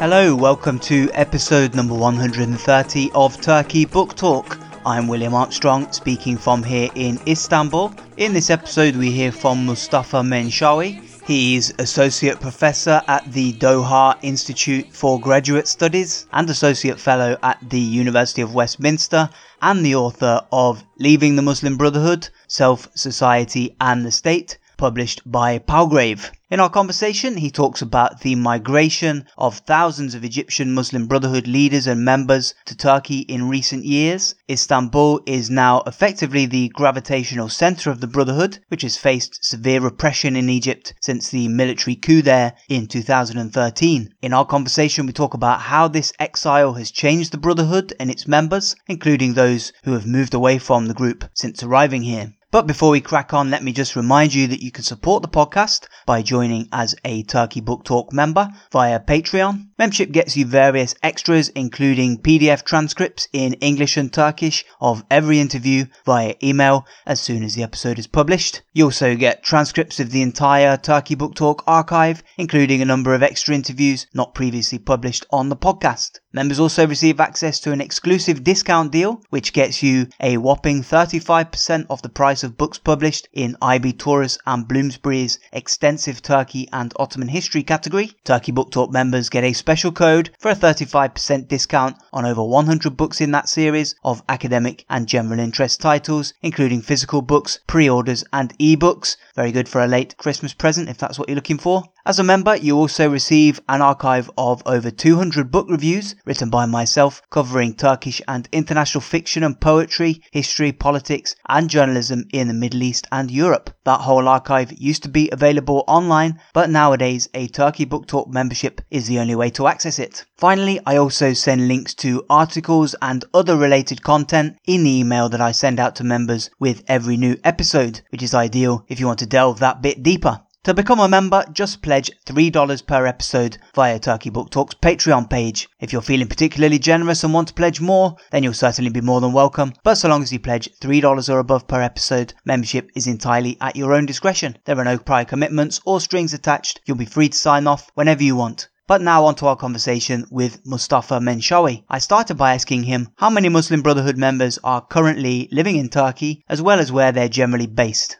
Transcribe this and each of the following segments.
Hello, welcome to episode number 130 of Turkey Book Talk. I'm William Armstrong, speaking from here in Istanbul. In this episode, we hear from Mustafa Menshawy. He's Associate Professor at the Doha Institute for Graduate Studies and Associate Fellow at the University of Westminster, and the author of Leaving the Muslim Brotherhood Self, Society, and the State, published by Palgrave. In our conversation, he talks about the migration of thousands of Egyptian Muslim Brotherhood leaders and members to Turkey in recent years. Istanbul is now effectively the gravitational center of the Brotherhood, which has faced severe repression in Egypt since the military coup there in 2013. In our conversation, we talk about how this exile has changed the Brotherhood and its members, including those who have moved away from the group since arriving here. But before we crack on, let me just remind you that you can support the podcast by joining as a Turkey Book Talk member via Patreon. Membership gets you various extras, including PDF transcripts in English and Turkish of every interview via email as soon as the episode is published. You also get transcripts of the entire Turkey Book Talk archive, including a number of extra interviews not previously published on the podcast. Members also receive access to an exclusive discount deal, which gets you a whopping 35% off the price of books published in IB Tauris and Bloomsbury's extensive Turkey and Ottoman history category. Turkey Book Talk members get a special code for a 35% discount on over 100 books in that series of academic and general interest titles, including physical books, pre-orders, and ebooks. Very good for a late Christmas present if that's what you're looking for. As a member, you also receive an archive of over 200 book reviews written by myself covering Turkish and international fiction and poetry, history, politics, and journalism in the Middle East and Europe. That whole archive used to be available online, but nowadays a Turkey Book Talk membership is the only way to access it. Finally, I also send links to articles and other related content in the email that I send out to members with every new episode, which is ideal if you want to delve that bit deeper. To become a member, just pledge $3 per episode via Turkey Book Talk's Patreon page. If you're feeling particularly generous and want to pledge more, then you'll certainly be more than welcome. But so long as you pledge $3 or above per episode, membership is entirely at your own discretion. There are no prior commitments or strings attached. You'll be free to sign off whenever you want. But now on to our conversation with Mustafa Menshawy. I started by asking him how many Muslim Brotherhood members are currently living in Turkey, as well as where they're generally based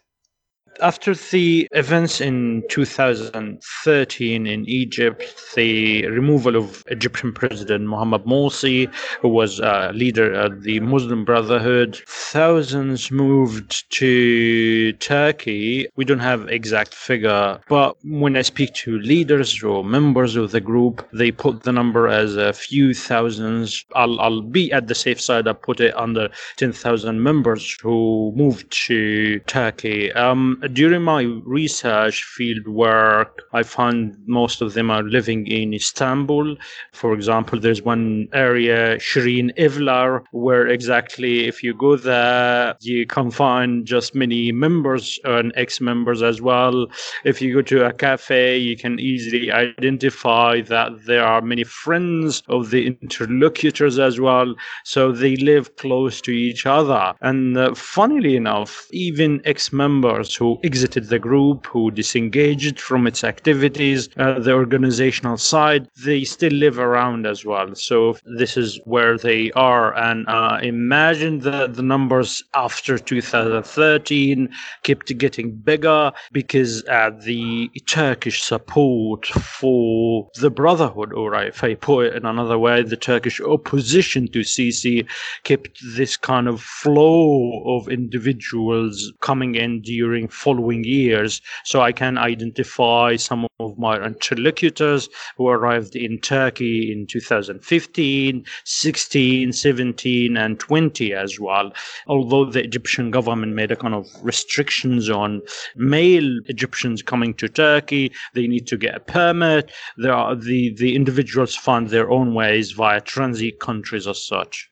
after the events in 2013 in Egypt, the removal of Egyptian President Mohamed Morsi, who was a leader of the Muslim Brotherhood, thousands moved to Turkey. We don't have exact figure, but when I speak to leaders or members of the group, they put the number as a few thousands. I'll, I'll be at the safe side. I put it under 10,000 members who moved to Turkey. Um, during my research field work, I found most of them are living in Istanbul. For example, there's one area, Şirinevler, where exactly if you go there, you can find just many members and ex members as well. If you go to a cafe, you can easily identify that there are many friends of the interlocutors as well. So they live close to each other. And uh, funnily enough, even ex members who exited the group, who disengaged from its activities, uh, the organizational side, they still live around as well. So this is where they are. And uh, imagine the, the numbers after 2013 kept getting bigger because uh, the Turkish support for the Brotherhood, or if I put it in another way, the Turkish opposition to Sisi kept this kind of flow of individuals coming in during following years. So I can identify some of my interlocutors who arrived in Turkey in 2015, 16, 17, and 20 as well. Although the Egyptian government made a kind of restrictions on male Egyptians coming to Turkey, they need to get a permit. There are the, the individuals find their own ways via transit countries as such.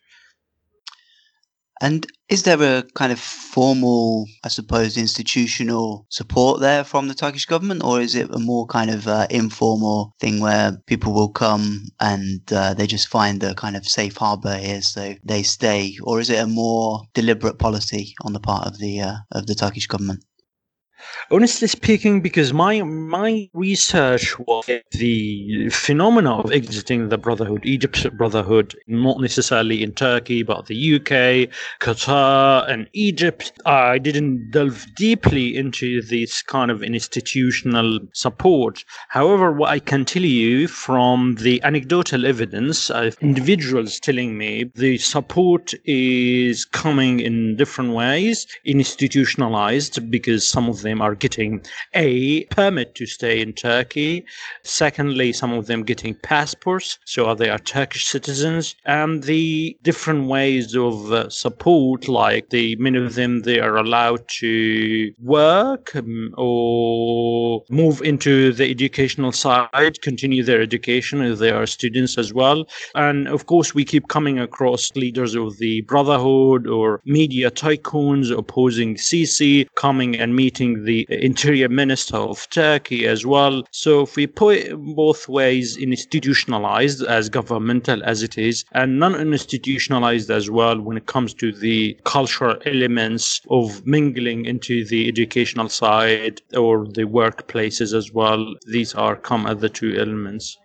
And is there a kind of formal, I suppose, institutional support there from the Turkish government, or is it a more kind of uh, informal thing where people will come and uh, they just find a kind of safe harbor here, so they stay, or is it a more deliberate policy on the part of the uh, of the Turkish government? Honestly speaking, because my my research was the phenomena of exiting the Brotherhood, Egypt's Brotherhood, not necessarily in Turkey, but the UK, Qatar, and Egypt. I didn't delve deeply into this kind of institutional support. However, what I can tell you from the anecdotal evidence of individuals telling me the support is coming in different ways, institutionalized, because some of them them are getting a permit to stay in Turkey. Secondly, some of them getting passports, so they are Turkish citizens. And the different ways of uh, support, like the many of them, they are allowed to work um, or move into the educational side, continue their education if they are students as well. And of course, we keep coming across leaders of the Brotherhood or media tycoons opposing Sisi coming and meeting the interior minister of Turkey as well. So if we put both ways, institutionalized as governmental as it is, and non-institutionalized as well when it comes to the cultural elements of mingling into the educational side or the workplaces as well. These are come as the two elements.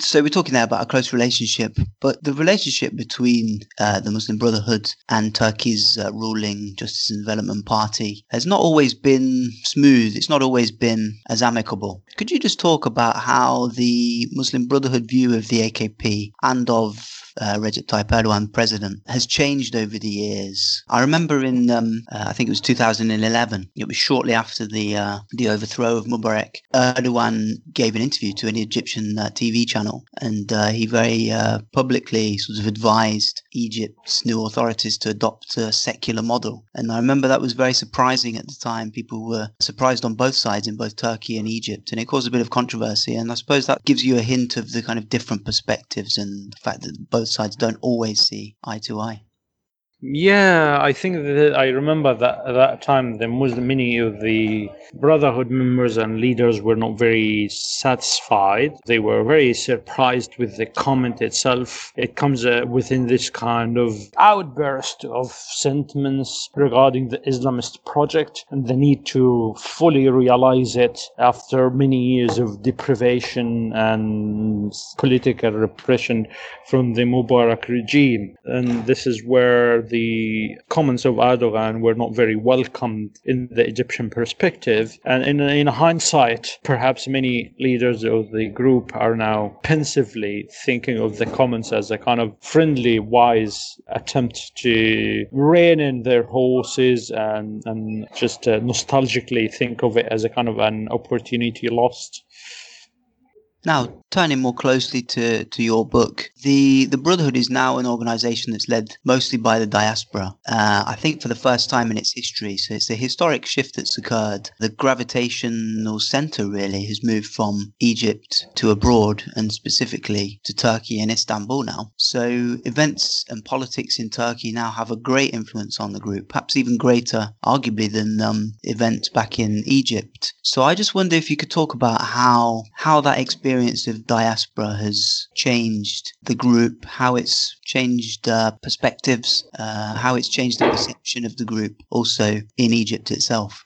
So we're talking there about a close relationship, but the relationship between uh, the Muslim Brotherhood and Turkey's uh, ruling Justice and Development Party has not always been smooth. It's not always been as amicable. Could you just talk about how the Muslim Brotherhood view of the AKP and of uh, Recep Tayyip Erdogan president has changed over the years. I remember in um, uh, I think it was 2011. It was shortly after the uh, the overthrow of Mubarak. Erdogan gave an interview to an Egyptian uh, TV channel, and uh, he very uh, publicly sort of advised Egypt's new authorities to adopt a secular model. And I remember that was very surprising at the time. People were surprised on both sides, in both Turkey and Egypt, and it caused a bit of controversy. And I suppose that gives you a hint of the kind of different perspectives and the fact that both sides don't always see eye to eye. Yeah, I think that I remember that at that time the Muslim, many of the Brotherhood members and leaders were not very satisfied. They were very surprised with the comment itself. It comes uh, within this kind of outburst of sentiments regarding the Islamist project and the need to fully realize it after many years of deprivation and political repression from the Mubarak regime. And this is where the comments of Erdogan were not very welcomed in the Egyptian perspective. And in, in hindsight, perhaps many leaders of the group are now pensively thinking of the comments as a kind of friendly, wise attempt to rein in their horses and, and just uh, nostalgically think of it as a kind of an opportunity lost. Now, turning more closely to, to your book, the, the Brotherhood is now an organization that's led mostly by the diaspora. Uh, I think for the first time in its history. So it's a historic shift that's occurred. The gravitational center really has moved from Egypt to abroad and specifically to Turkey and Istanbul now. So events and politics in Turkey now have a great influence on the group, perhaps even greater, arguably, than um, events back in Egypt. So I just wonder if you could talk about how, how that experience experience of diaspora has changed the group, how it's changed uh, perspectives, uh, how it's changed the perception of the group also in Egypt itself.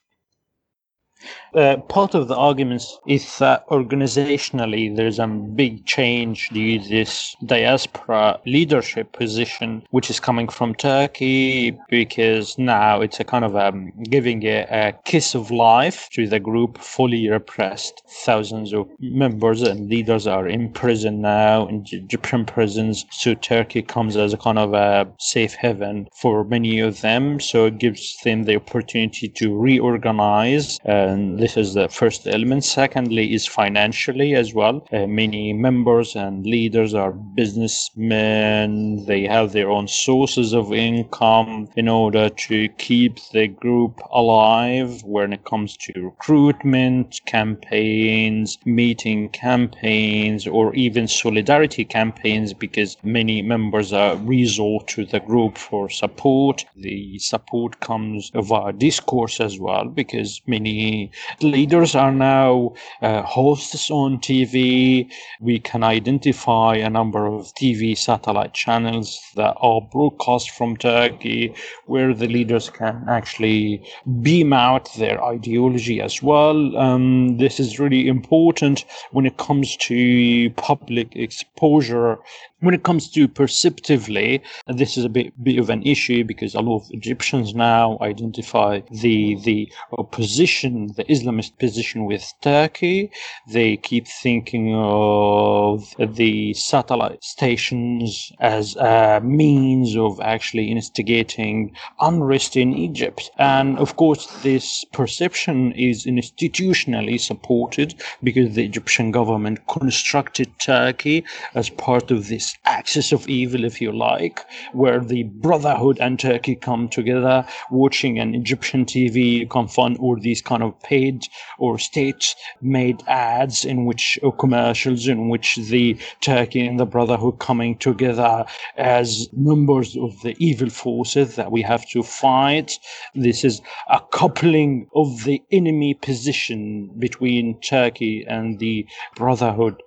Uh, part of the arguments is that organizationally there's a big change due to this diaspora leadership position, which is coming from Turkey, because now it's a kind of um, giving a, a kiss of life to the group fully repressed. Thousands of members and leaders are in prison now in Egyptian prisons. So Turkey comes as a kind of a safe haven for many of them. So it gives them the opportunity to reorganize and this is the first element. Secondly, is financially as well. Uh, many members and leaders are businessmen. They have their own sources of income in order to keep the group alive when it comes to recruitment campaigns, meeting campaigns, or even solidarity campaigns because many members are resort to the group for support. The support comes via discourse as well because many leaders are now uh, hosts on TV. We can identify a number of TV satellite channels that are broadcast from Turkey where the leaders can actually beam out their ideology as well. Um, this is really important when it comes to public exposure when it comes to perceptively, this is a bit, bit of an issue because a lot of Egyptians now identify the the opposition, the Islamist position with Turkey. They keep thinking of the satellite stations as a means of actually instigating unrest in Egypt. And of course, this perception is institutionally supported because the Egyptian government constructed Turkey as part of this axis of evil, if you like, where the Brotherhood and Turkey come together, watching an Egyptian TV. You can find all these kind of paid or state made ads in which, or commercials in which the Turkey and the Brotherhood coming together as members of the evil forces that we have to fight. This is a coupling of the enemy position between Turkey and the Brotherhood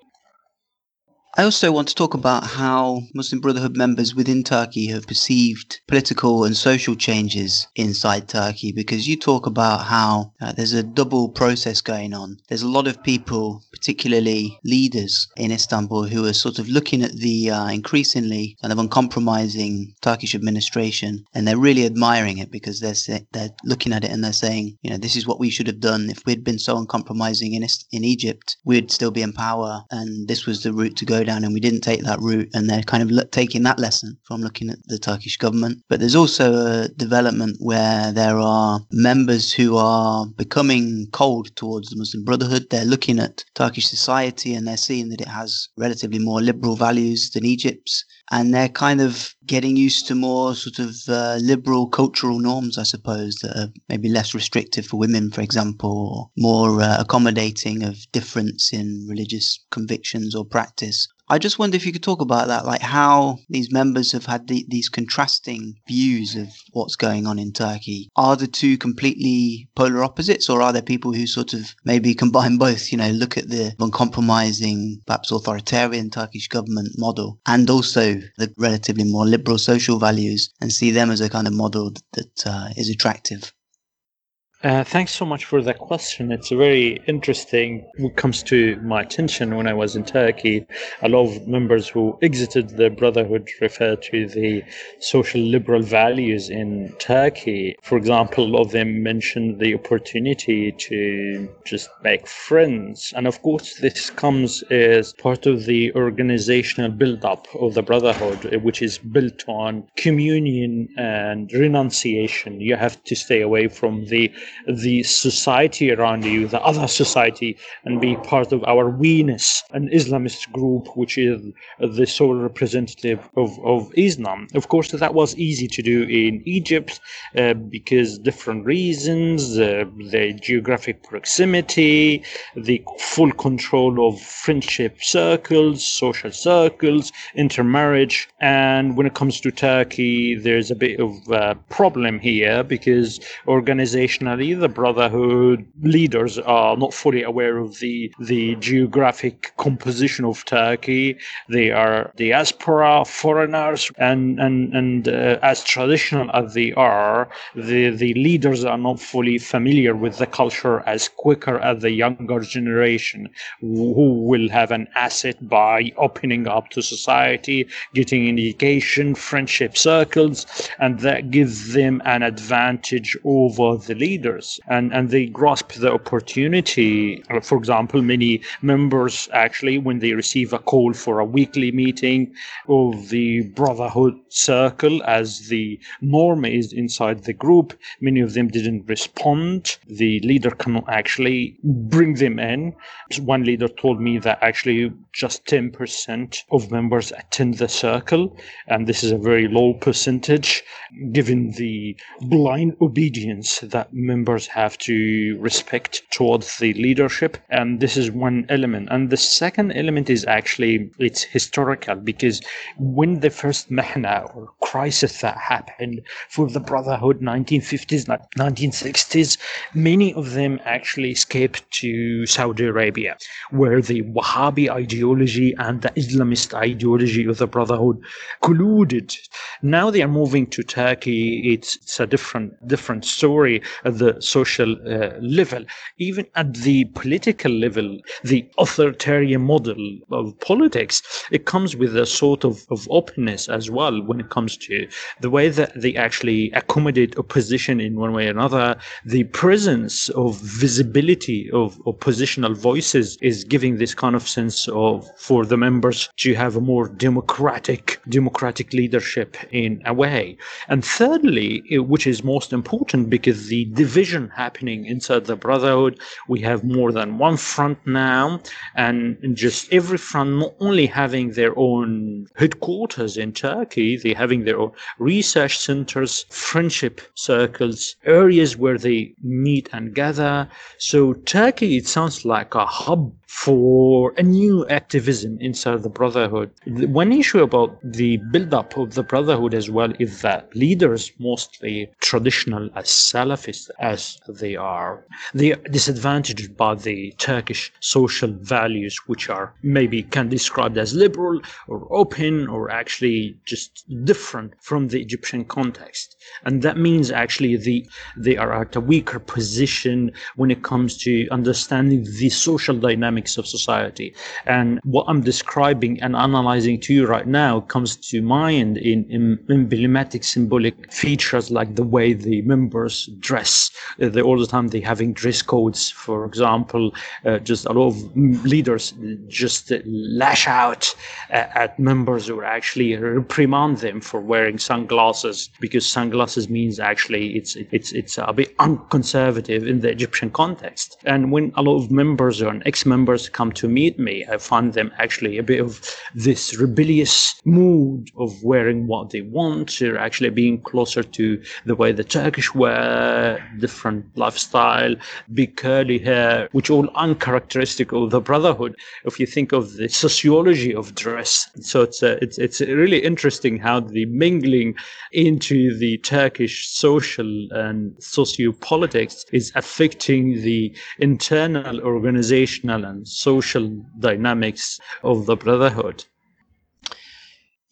I also want to talk about how Muslim Brotherhood members within Turkey have perceived political and social changes inside Turkey because you talk about how uh, there's a double process going on. There's a lot of people, particularly leaders in Istanbul, who are sort of looking at the uh, increasingly kind of uncompromising Turkish administration and they're really admiring it because they're, they're looking at it and they're saying, you know, this is what we should have done. If we'd been so uncompromising in, in Egypt, we'd still be in power and this was the route to go down and we didn't take that route and they're kind of taking that lesson from looking at the Turkish government. But there's also a development where there are members who are becoming cold towards the Muslim Brotherhood. They're looking at Turkish society and they're seeing that it has relatively more liberal values than Egypt's and they're kind of getting used to more sort of uh, liberal cultural norms, I suppose, that are maybe less restrictive for women, for example, or more uh, accommodating of difference in religious convictions or practice. I just wonder if you could talk about that, like how these members have had the, these contrasting views of what's going on in Turkey. Are the two completely polar opposites, or are there people who sort of maybe combine both? You know, look at the uncompromising, perhaps authoritarian Turkish government model, and also the relatively more liberal social values, and see them as a kind of model that uh, is attractive. Uh, thanks so much for that question. It's very interesting. What comes to my attention when I was in Turkey, a lot of members who exited the Brotherhood refer to the social liberal values in Turkey. For example, a lot of them mentioned the opportunity to just make friends. And of course, this comes as part of the organizational build-up of the Brotherhood, which is built on communion and renunciation. You have to stay away from the the society around you, the other society, and be part of our weeness, an Islamist group, which is the sole representative of, of Islam. Of course, that was easy to do in Egypt uh, because different reasons, uh, the geographic proximity, the full control of friendship circles, social circles, intermarriage. And when it comes to Turkey, there's a bit of a problem here because organizational the Brotherhood leaders are not fully aware of the the geographic composition of Turkey. They are diaspora, foreigners, and and and uh, as traditional as they are, the the leaders are not fully familiar with the culture as quicker as the younger generation, who will have an asset by opening up to society, getting an education, friendship circles, and that gives them an advantage over the leaders leaders and, and they grasp the opportunity. Uh, for example, many members actually, when they receive a call for a weekly meeting of the Brotherhood Circle, as the norm is inside the group, many of them didn't respond. The leader cannot actually bring them in. One leader told me that actually just 10% of members attend the circle, and this is a very low percentage given the blind obedience that members have to respect towards the leadership. And this is one element. And the second element is actually it's historical because when the first mihna or crisis that happened for the Brotherhood 1950s, 1960s, many of them actually escaped to Saudi Arabia, where the Wahhabi ideology and the Islamist ideology of the Brotherhood colluded. Now they are moving to Turkey. It's, it's a different different story at the social uh, level. Even at the political level, the authoritarian model of politics, it comes with a sort of, of openness as well when it comes to the way that they actually accommodate opposition in one way or another. The presence of visibility of oppositional voices is giving this kind of sense of for the members to have a more democratic democratic leadership in a way. And thirdly, which is most important because the division happening inside the brotherhood, we have more than one front now, and just every front not only having their own headquarters in Turkey, they having their own research centers, friendship circles, areas where they meet and gather. So Turkey, it sounds like a hub for a new activism inside the Brotherhood. One issue about the build-up of the Brotherhood as well is that leaders, mostly traditional as Salafists as they are, they are disadvantaged by the Turkish social values, which are maybe can be described as liberal or open or actually just different from the Egyptian context. And that means actually the they are at a weaker position when it comes to understanding the social dynamics dynamics of society. And what I'm describing and analyzing to you right now comes to mind in, in emblematic symbolic features like the way the members dress. Uh, they all the time they having dress codes. For example, uh, just a lot of leaders just lash out at, at members or actually reprimand them for wearing sunglasses because sunglasses means actually it's it's it's a bit unconservative in the Egyptian context. And when a lot of members or ex-members members come to meet me, I find them actually a bit of this rebellious mood of wearing what they want, or actually being closer to the way the Turkish wear, different lifestyle, big curly hair, which all uncharacteristic of the Brotherhood. If you think of the sociology of dress, so it's uh, it's it's really interesting how the mingling into the Turkish social and socio-politics is affecting the internal organizational and and social dynamics of the brotherhood.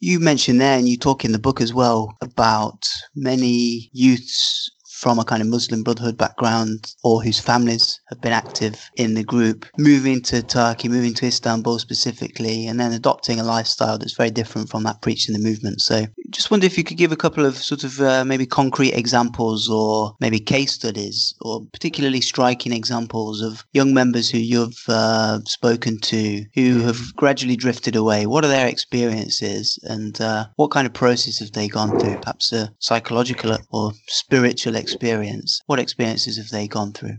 You mentioned there, and you talk in the book as well about many youths from a kind of Muslim Brotherhood background or whose families have been active in the group, moving to Turkey, moving to Istanbul specifically, and then adopting a lifestyle that's very different from that preached in the movement. So just wonder if you could give a couple of sort of uh, maybe concrete examples or maybe case studies or particularly striking examples of young members who you've uh, spoken to who have gradually drifted away. What are their experiences and uh, what kind of process have they gone through? Perhaps a psychological or spiritual experience. What experiences have they gone through?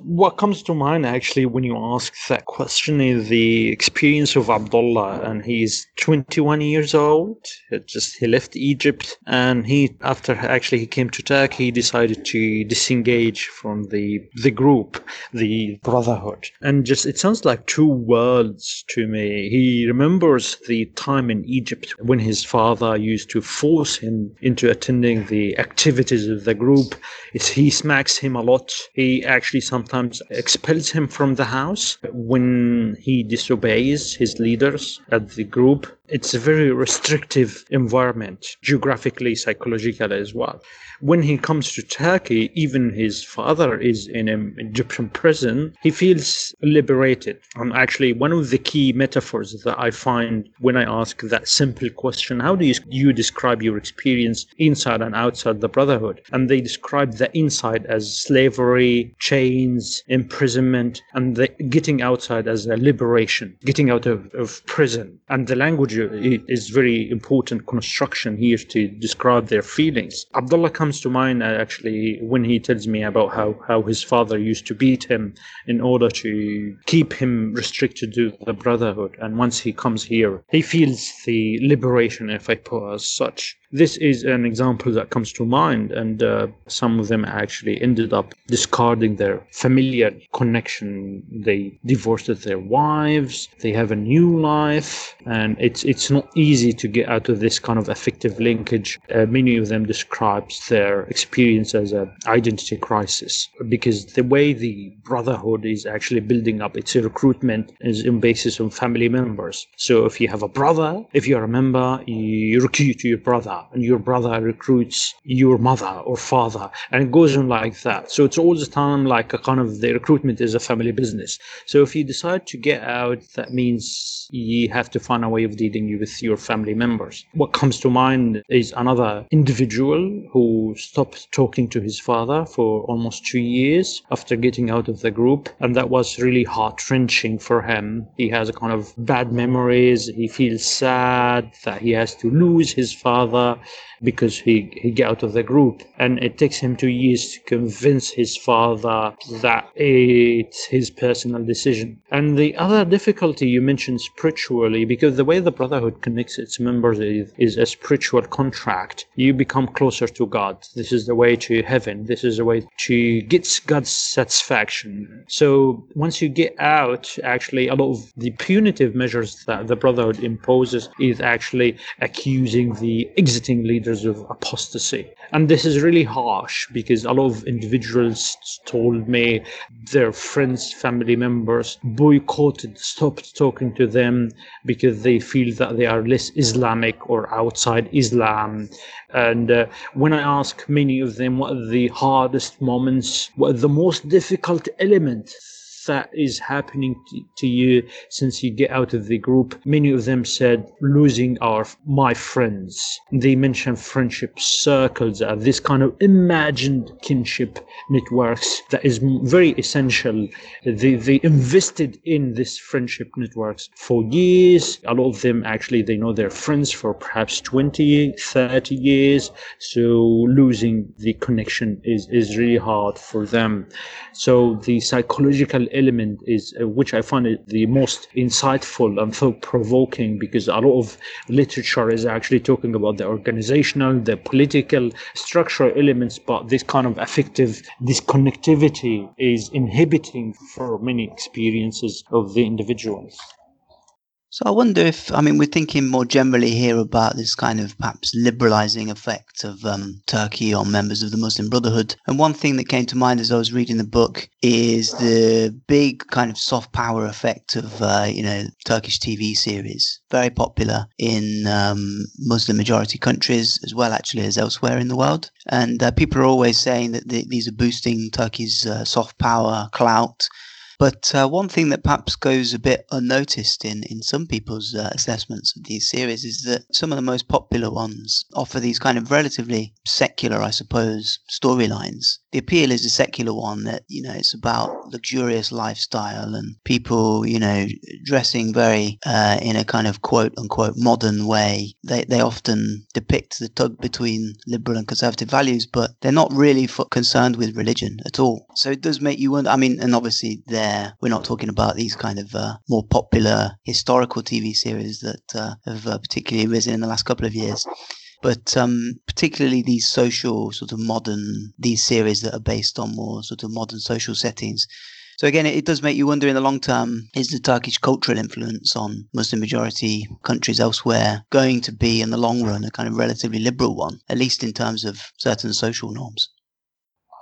What comes to mind actually when you ask that question is the experience of Abdullah, and he's 21 years old. It just he left Egypt, and he after actually he came to Turkey, he decided to disengage from the the group, the Brotherhood, and just it sounds like two worlds to me. He remembers the time in Egypt when his father used to force him into attending the activities of the group. It's, he smacks him a lot. He actually sometimes sometimes expels him from the house when he disobeys his leaders at the group. It's a very restrictive environment, geographically, psychologically as well when he comes to Turkey, even his father is in an Egyptian prison, he feels liberated. And actually, one of the key metaphors that I find when I ask that simple question, how do you, you describe your experience inside and outside the Brotherhood? And they describe the inside as slavery, chains, imprisonment, and the getting outside as a liberation, getting out of, of prison. And the language is very important construction here to describe their feelings. Abdullah comes comes to mind uh, actually when he tells me about how, how his father used to beat him in order to keep him restricted to the brotherhood. And once he comes here, he feels the liberation, if I put as such. This is an example that comes to mind, and uh, some of them actually ended up discarding their familiar connection. They divorced their wives, they have a new life, and it's it's not easy to get out of this kind of affective linkage. Uh, many of them describes their experience as an identity crisis because the way the brotherhood is actually building up its recruitment is in basis on family members. So if you have a brother, if you're a member, you recruit your brother and your brother recruits your mother or father and it goes on like that so it's all the time like a kind of the recruitment is a family business so if you decide to get out that means you have to find a way of dealing with your family members. What comes to mind is another individual who stopped talking to his father for almost two years after getting out of the group and that was really heart wrenching for him. He has a kind of bad memories. He feels sad that he has to lose his father because he, he get out of the group. And it takes him two years to convince his father that it's his personal decision. And the other difficulty you mentioned spiritually because the way the brotherhood connects its members is, a spiritual contract. You become closer to god. This is the way to heaven. This is the way to get god's satisfaction. So once you get out actually a lot of the punitive measures that the brotherhood imposes is actually accusing the exiting leaders of apostasy. And this is really harsh because a lot of individuals told me their friends, family members boycotted, stopped talking to them because they feel that they are less Islamic or outside Islam. And uh, when I ask many of them what are the hardest moments, what the most difficult elements that is happening to, you since you get out of the group. Many of them said losing our my friends. They mentioned friendship circles, uh, this kind of imagined kinship networks that is very essential. They, they invested in this friendship networks for years. A lot of them actually they know their friends for perhaps 20, 30 years. So losing the connection is, is really hard for them. So the psychological element is uh, which I find the most insightful and thought provoking because a lot of literature is actually talking about the organizational, the political, structural elements, but this kind of affective disconnectivity is inhibiting for many experiences of the individuals. So I wonder if, I mean, we're thinking more generally here about this kind of perhaps liberalizing effect of um, Turkey on members of the Muslim Brotherhood. And one thing that came to mind as I was reading the book is the big kind of soft power effect of, uh, you know, Turkish TV series. Very popular in um, Muslim majority countries as well, actually, as elsewhere in the world. And uh, people are always saying that the, these are boosting Turkey's uh, soft power, clout but uh, one thing that perhaps goes a bit unnoticed in, in some people's uh, assessments of these series is that some of the most popular ones offer these kind of relatively secular, I suppose, storylines. The appeal is a secular one that, you know, it's about luxurious lifestyle and people, you know, dressing very uh, in a kind of quote unquote modern way. They, they often depict the tug between liberal and conservative values, but they're not really concerned with religion at all. So it does make you wonder. I mean, and obviously they're We're not talking about these kind of uh, more popular historical TV series that uh, have uh, particularly risen in the last couple of years. But um, particularly these social, sort of modern, these series that are based on more sort of modern social settings. So again, it does make you wonder in the long term, is the Turkish cultural influence on Muslim majority countries elsewhere going to be in the long run a kind of relatively liberal one, at least in terms of certain social norms?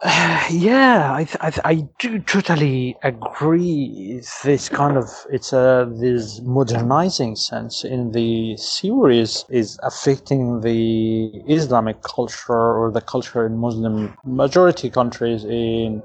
yeah, I, I, I do totally agree. This kind of it's a this modernizing sense in the series is affecting the Islamic culture or the culture in Muslim majority countries in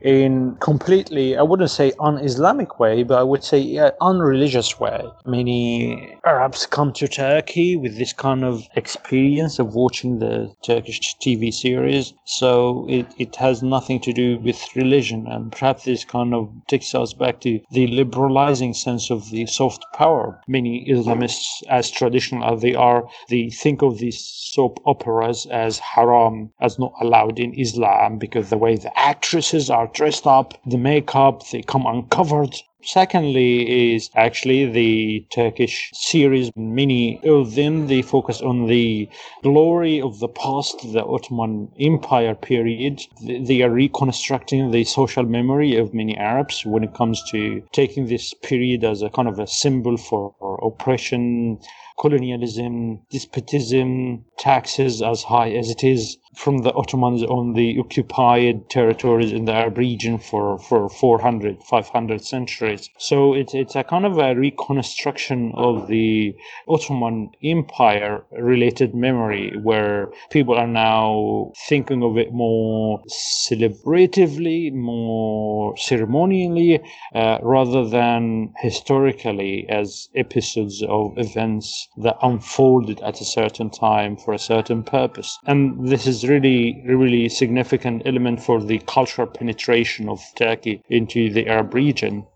in completely, I wouldn't say un-Islamic way, but I would say uh, unreligious way. Many Arabs come to Turkey with this kind of experience of watching the Turkish TV series, so it, it has nothing to do with religion, and perhaps this kind of takes us back to the liberalizing sense of the soft power. Many Islamists, as traditional as they are, they think of these soap operas as haram, as not allowed in Islam, because the way the actresses are dressed up, the makeup, they come uncovered. Secondly, is actually the Turkish series mini. Then they focus on the glory of the past, the Ottoman Empire period. They are reconstructing the social memory of many Arabs when it comes to taking this period as a kind of a symbol for oppression, colonialism, despotism, taxes as high as it is from the Ottomans on the occupied territories in the Arab region for, for 400, 500 centuries. So it's, it's a kind of a reconstruction of the Ottoman Empire related memory where people are now thinking of it more celebratively, more ceremonially, uh, rather than historically as episodes of events that unfolded at a certain time for a certain purpose. And this is really, really significant element for the cultural penetration of Turkey into the Arab region.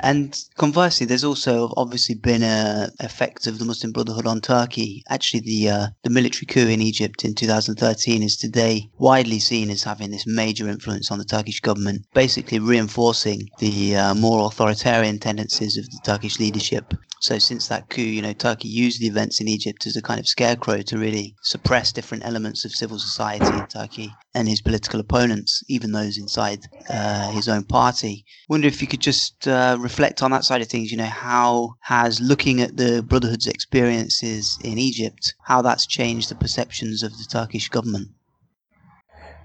And conversely, there's also obviously been a effect of the Muslim Brotherhood on Turkey. Actually, the uh, the military coup in Egypt in 2013 is today widely seen as having this major influence on the Turkish government, basically reinforcing the uh, more authoritarian tendencies of the Turkish leadership. So since that coup, you know, Turkey used the events in Egypt as a kind of scarecrow to really suppress different elements of civil society in Turkey and his political opponents, even those inside uh, his own party. Wonder if you could just uh, reflect on that side of things. You know, how has looking at the Brotherhood's experiences in Egypt, how that's changed the perceptions of the Turkish government?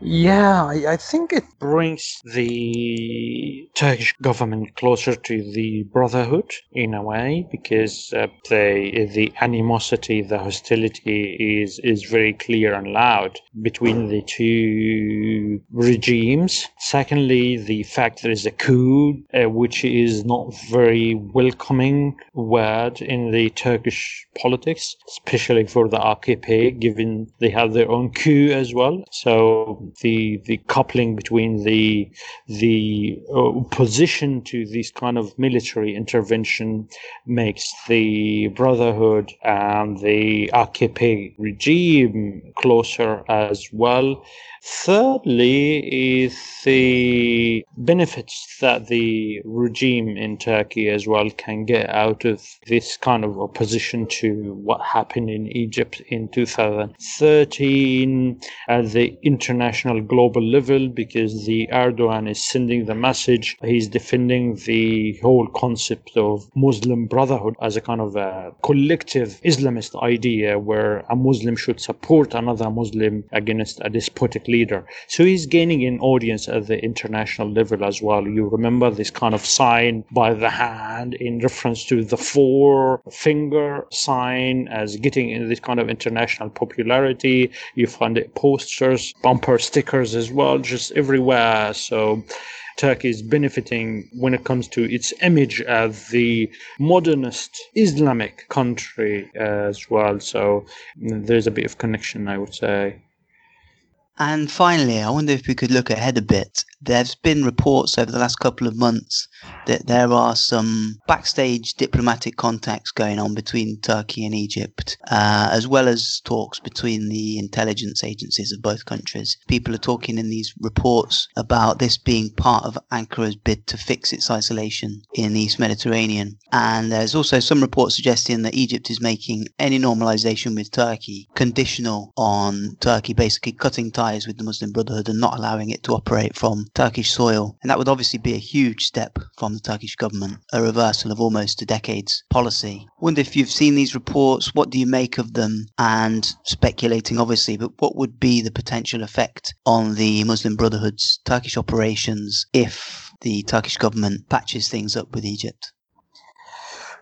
Yeah, I, I, think it brings the Turkish government closer to the Brotherhood in a way because uh, the the animosity, the hostility is is very clear and loud between the two regimes. Secondly, the fact there is a coup, uh, which is not very welcoming word in the Turkish politics, especially for the AKP, given they have their own coup as well. So the the coupling between the the uh, opposition to this kind of military intervention makes the Brotherhood and the AKP regime closer as well. Thirdly, is the benefits that the regime in Turkey as well can get out of this kind of opposition to what happened in Egypt in 2013 at the international global level because the Erdogan is sending the message. He's defending the whole concept of Muslim brotherhood as a kind of a collective Islamist idea where a Muslim should support another Muslim against a despotic leader. So he's gaining an audience at the international level as well. You remember this kind of sign by the hand in reference to the four finger sign as getting in this kind of international popularity. You find it posters, bumper stickers as well, just everywhere. So Turkey is benefiting when it comes to its image as the modernist Islamic country as well. So there's a bit of connection, I would say. And finally, I wonder if we could look ahead a bit. There's been reports over the last couple of months that there are some backstage diplomatic contacts going on between Turkey and Egypt, uh, as well as talks between the intelligence agencies of both countries. People are talking in these reports about this being part of Ankara's bid to fix its isolation in the East Mediterranean. And there's also some reports suggesting that Egypt is making any normalization with Turkey conditional on Turkey basically cutting ties ties with the Muslim Brotherhood and not allowing it to operate from Turkish soil, and that would obviously be a huge step from the Turkish government, a reversal of almost a decade's policy. Wonder if you've seen these reports, what do you make of them? And speculating, obviously, but what would be the potential effect on the Muslim Brotherhood's Turkish operations if the Turkish government patches things up with Egypt?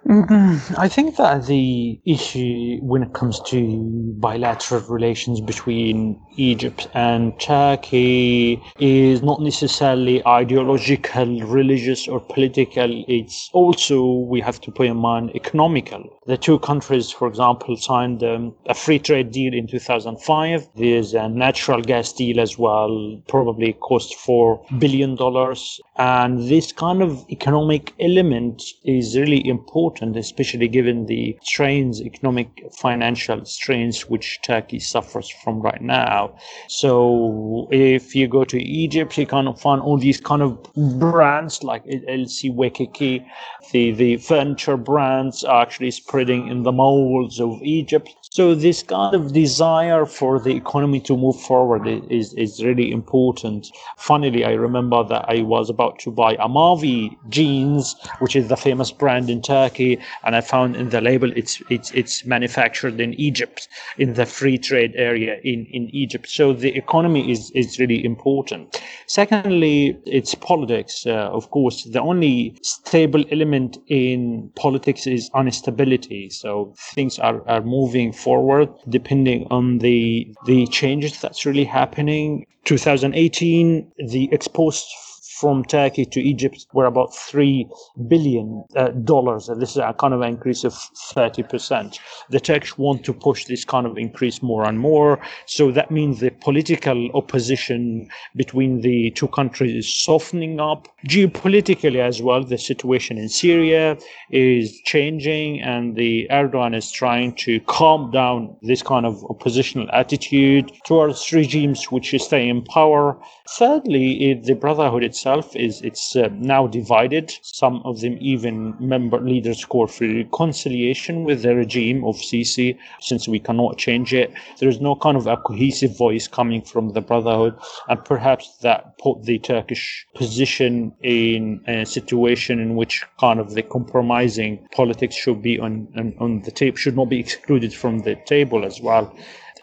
Mm-hmm. I think that the issue when it comes to bilateral relations between Egypt and Turkey is not necessarily ideological, religious, or political. It's also, we have to put in mind, economical. The two countries, for example, signed um, a free trade deal in 2005. There's a natural gas deal as well, probably cost $4 billion. And this kind of economic element is really important, especially given the strains, economic, financial strains, which Turkey suffers from right now. So if you go to Egypt, you of find all these kind of brands like LC Waikiki, the, the furniture brands are actually spreading in the malls of Egypt. So this kind of desire for the economy to move forward is, is really important. Funnily, I remember that I was about to buy a Mavi jeans, which is the famous brand in Turkey, and I found in the label it's it's it's manufactured in Egypt in the free trade area in, in Egypt. So the economy is, is really important. Secondly, it's politics. Uh, of course, the only stable element in politics is instability. So things are, are moving forward depending on the the changes that's really happening. 2018 the exposed from Turkey to Egypt were about three billion uh, dollars. And this is a kind of increase of 30%. The Turks want to push this kind of increase more and more. So that means the political opposition between the two countries is softening up. Geopolitically as well, the situation in Syria is changing and the Erdogan is trying to calm down this kind of oppositional attitude towards regimes which stay in power. Thirdly, the Brotherhood itself is it's uh, now divided. Some of them even member leaders call for reconciliation with the regime of Sisi, since we cannot change it. There is no kind of a cohesive voice coming from the Brotherhood, and perhaps that put the Turkish position in a situation in which kind of the compromising politics should be on on, on the tape should not be excluded from the table as well.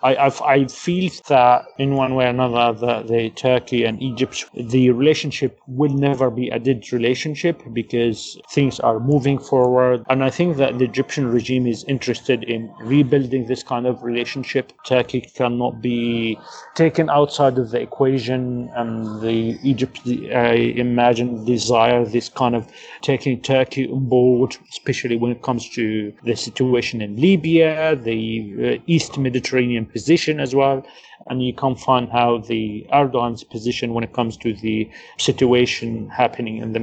I, I've, I feel that in one way or another, the, the Turkey and Egypt, the relationship will never be a dead relationship because things are moving forward. And I think that the Egyptian regime is interested in rebuilding this kind of relationship. Turkey cannot be taken outside of the equation, and the Egypt, I imagine, desire this kind of taking Turkey on board, especially when it comes to the situation in Libya, the uh, East Mediterranean position as well. And you can find how the Erdogan's position when it comes to the situation happening in the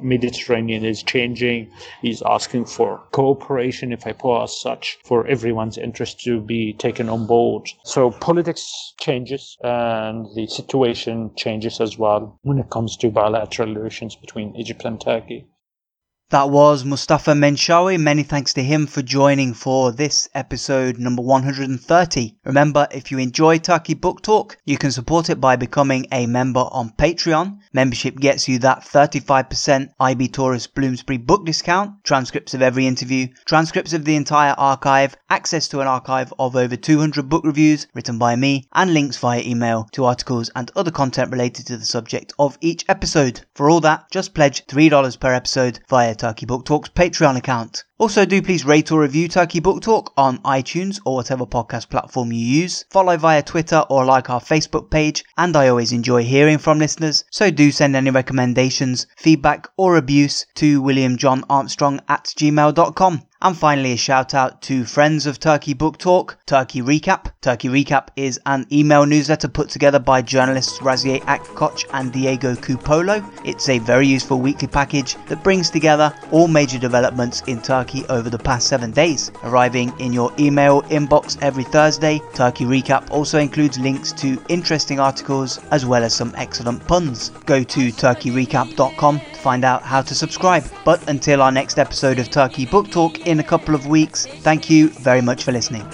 Mediterranean is changing. He's asking for cooperation, if I put as such, for everyone's interest to be taken on board. So politics changes and the situation changes as well when it comes to bilateral relations between Egypt and Turkey. That was Mustafa Menshawy. Many thanks to him for joining for this episode number 130. Remember, if you enjoy Turkey Book Talk, you can support it by becoming a member on Patreon. Membership gets you that 35% IB Tauris Bloomsbury book discount, transcripts of every interview, transcripts of the entire archive, access to an archive of over 200 book reviews written by me, and links via email to articles and other content related to the subject of each episode. For all that, just pledge $3 per episode via Turkey Book Talk's Patreon account. Also, do please rate or review Turkey Book Talk on iTunes or whatever podcast platform you use. Follow via Twitter or like our Facebook page, and I always enjoy hearing from listeners, so do send any recommendations, feedback, or abuse to williamjohnarmstrong at gmail.com. And finally, a shout out to friends of Turkey Book Talk, Turkey Recap. Turkey Recap is an email newsletter put together by journalists Raziye Akkoç and Diego Cupolo. It's a very useful weekly package that brings together all major developments in Turkey over the past seven days. Arriving in your email inbox every Thursday, Turkey Recap also includes links to interesting articles as well as some excellent puns. Go to turkeyrecap.com to find out how to subscribe. But until our next episode of Turkey Book Talk, in a couple of weeks. Thank you very much for listening.